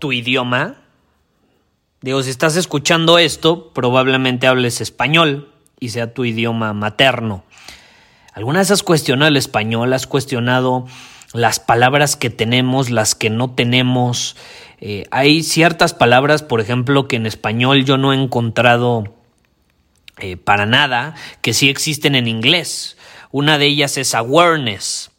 tu idioma? Digo, si estás escuchando esto, probablemente hables español y sea tu idioma materno. ¿Alguna vez has cuestionado el español? ¿Has cuestionado las palabras que tenemos, las que no tenemos? Eh, hay ciertas palabras, por ejemplo, que en español yo no he encontrado eh, para nada, que sí existen en inglés. Una de ellas es awareness.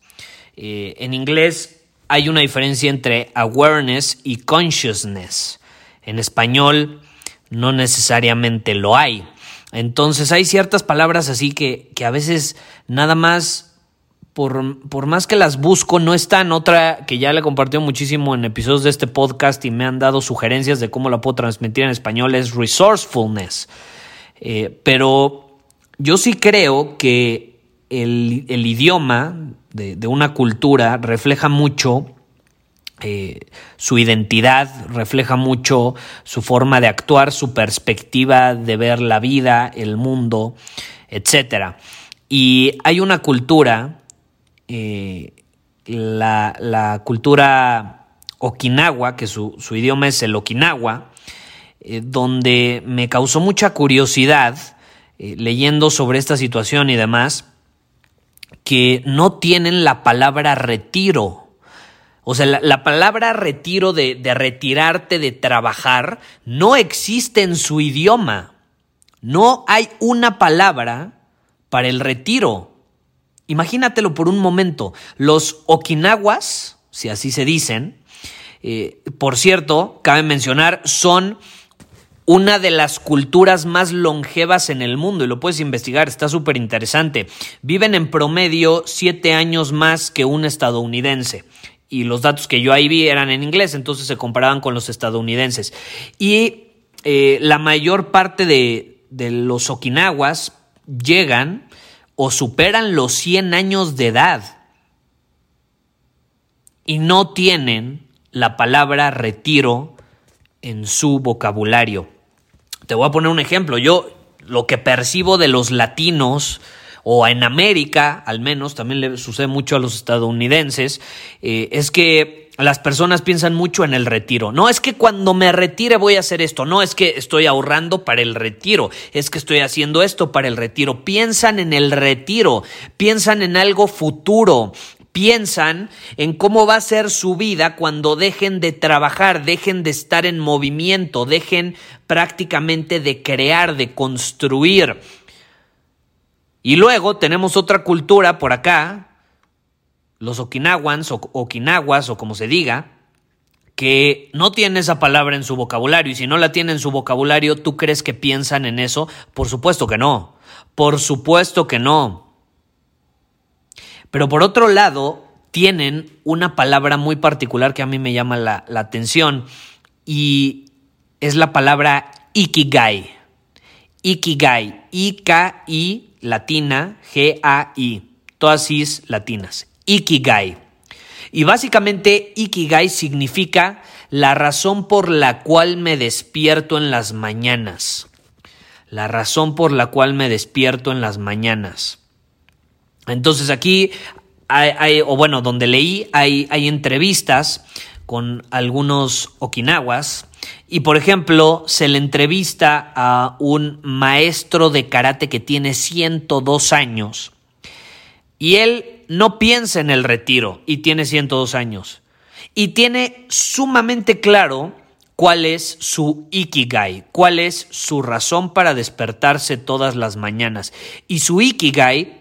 Eh, en inglés hay una diferencia entre awareness y consciousness. En español no necesariamente lo hay. Entonces hay ciertas palabras así que, que a veces nada más, por, por, más que las busco, no están. Otra que ya le compartió muchísimo en episodios de este podcast y me han dado sugerencias de cómo la puedo transmitir en español es resourcefulness. Eh, pero yo sí creo que el, el idioma de, una cultura refleja mucho eh, su identidad, refleja mucho su forma de actuar, su perspectiva de ver la vida, el mundo, etc. Y hay una cultura, eh, la, cultura Okinawa, que su, idioma es el Okinawa, eh, donde me causó mucha curiosidad leyendo sobre esta situación y demás, que no tienen la palabra retiro. O sea, la, palabra retiro de, retirarte de trabajar no existe en su idioma. No hay una palabra para el retiro. Imagínatelo por un momento. Los okinawas, si así se dicen, eh, por cierto, cabe mencionar, son una de las culturas más longevas en el mundo y lo puedes investigar, está súper interesante. Viven en promedio siete años más que un estadounidense y los datos que yo ahí vi eran en inglés, entonces se comparaban con los estadounidenses. Y eh, la mayor parte de, los okinawas llegan o superan los 100 años de edad y no tienen la palabra retiro en su vocabulario. Te voy a poner un ejemplo. Yo lo que percibo de los latinos, o en América al menos, también le sucede mucho a los estadounidenses, eh, es que las personas piensan mucho en el retiro. No es que cuando me retire voy a hacer esto, no es que estoy ahorrando para el retiro, es que estoy haciendo esto para el retiro. Piensan en el retiro, piensan en algo futuro, piensan en cómo va a ser su vida cuando dejen de trabajar, dejen de estar en movimiento, dejen prácticamente de crear, de construir. Y luego tenemos otra cultura por acá, los okinawans o okinawas o como se diga, que no tiene esa palabra en su vocabulario y si no la tiene en su vocabulario, ¿tú crees que piensan en eso? Por supuesto que no. Por supuesto que no. Pero por otro lado, tienen una palabra muy particular que a mí me llama la, atención y es la palabra ikigai. Ikigai, I-K-I latina, G-A-I, todas is latinas. Ikigai. Y básicamente Ikigai significa la razón por la cual me despierto en las mañanas. La razón por la cual me despierto en las mañanas. Entonces aquí, hay, o bueno, donde leí, hay, hay entrevistas con algunos okinawas y por ejemplo se le entrevista a un maestro de karate que tiene 102 años y él no piensa en el retiro y tiene 102 años y tiene sumamente claro cuál es su ikigai, cuál es su razón para despertarse todas las mañanas. Y su ikigai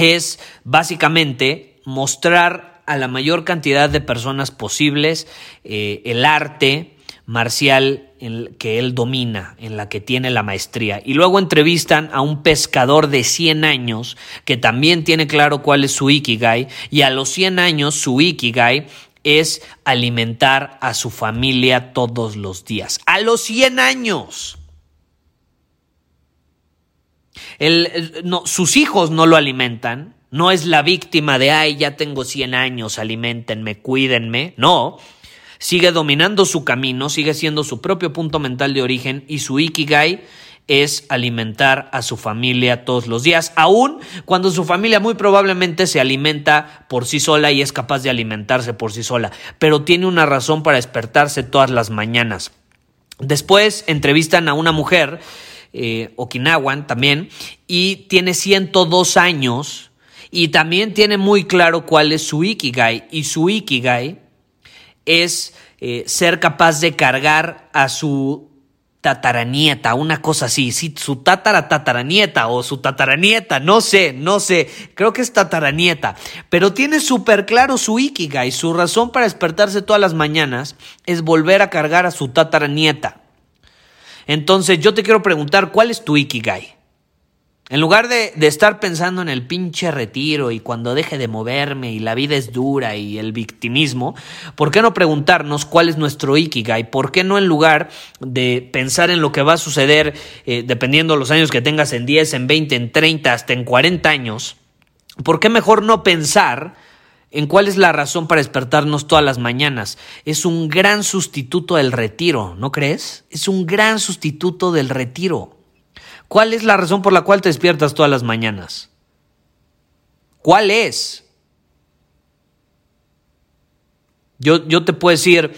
es básicamente mostrar a la mayor cantidad de personas posibles eh, el arte marcial que él domina, en la que tiene la maestría. Y luego entrevistan a un pescador de 100 años que también tiene claro cuál es su ikigai y a los 100 años su ikigai es alimentar a su familia todos los días. A los 100 años. No, sus hijos no lo alimentan. No es la víctima de, ay, ya tengo 100 años, alimentenme, cuídenme. No. Sigue dominando su camino, sigue siendo su propio punto mental de origen y su ikigai es alimentar a su familia todos los días, aun cuando su familia muy probablemente se alimenta por sí sola y es capaz de alimentarse por sí sola, pero tiene una razón para despertarse todas las mañanas. Después entrevistan a una mujer, eh, Okinawan también, y tiene 102 años y también tiene muy claro cuál es su Ikigai, y su Ikigai es eh, ser capaz de cargar a su tataranieta, una cosa así, sí, su tatara tataranieta o su tataranieta, no sé, no sé, creo que es tataranieta, pero tiene súper claro su ikigai, su razón para despertarse todas las mañanas es volver a cargar a su tataranieta. Entonces yo te quiero preguntar, ¿cuál es tu ikigai? En lugar de, estar pensando en el pinche retiro y cuando deje de moverme y la vida es dura y el victimismo, ¿por qué no preguntarnos cuál es nuestro ikigai? ¿Por qué no en lugar de pensar en lo que va a suceder eh, dependiendo de los años que tengas en 10, en 20, en 30, hasta en 40 años? ¿Por qué mejor no pensar en cuál es la razón para despertarnos todas las mañanas? Es un gran sustituto del retiro, ¿no crees? Es un gran sustituto del retiro. ¿Cuál es la razón por la cual te despiertas todas las mañanas? ¿Cuál es? Yo, yo te puedo decir,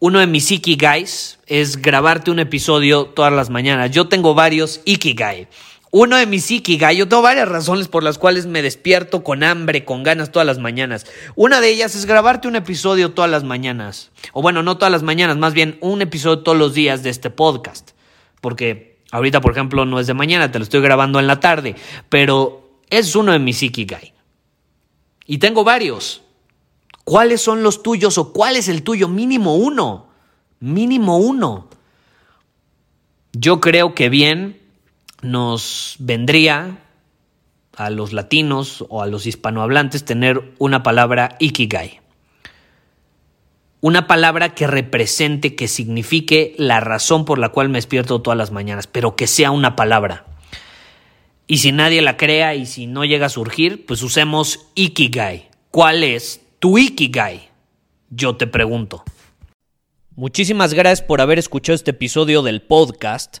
uno de mis ikigais es grabarte un episodio todas las mañanas. Yo tengo varios ikigai. Uno de mis ikigai, yo tengo varias razones por las cuales me despierto con hambre, con ganas todas las mañanas. Una de ellas es grabarte un episodio todas las mañanas. O bueno, no todas las mañanas, más bien un episodio todos los días de este podcast. Porque Ahorita, por ejemplo, no es de mañana, te lo estoy grabando en la tarde, pero es uno de mis Ikigai. Y tengo varios. ¿Cuáles son los tuyos o cuál es el tuyo? Mínimo uno. Mínimo uno. Yo creo que bien nos vendría a los latinos o a los hispanohablantes tener una palabra Ikigai una palabra que represente, que signifique la razón por la cual me despierto todas las mañanas, pero que sea una palabra. Y si nadie la crea y si no llega a surgir, pues usemos Ikigai. ¿Cuál es tu Ikigai? Yo te pregunto. Muchísimas gracias por haber escuchado este episodio del podcast.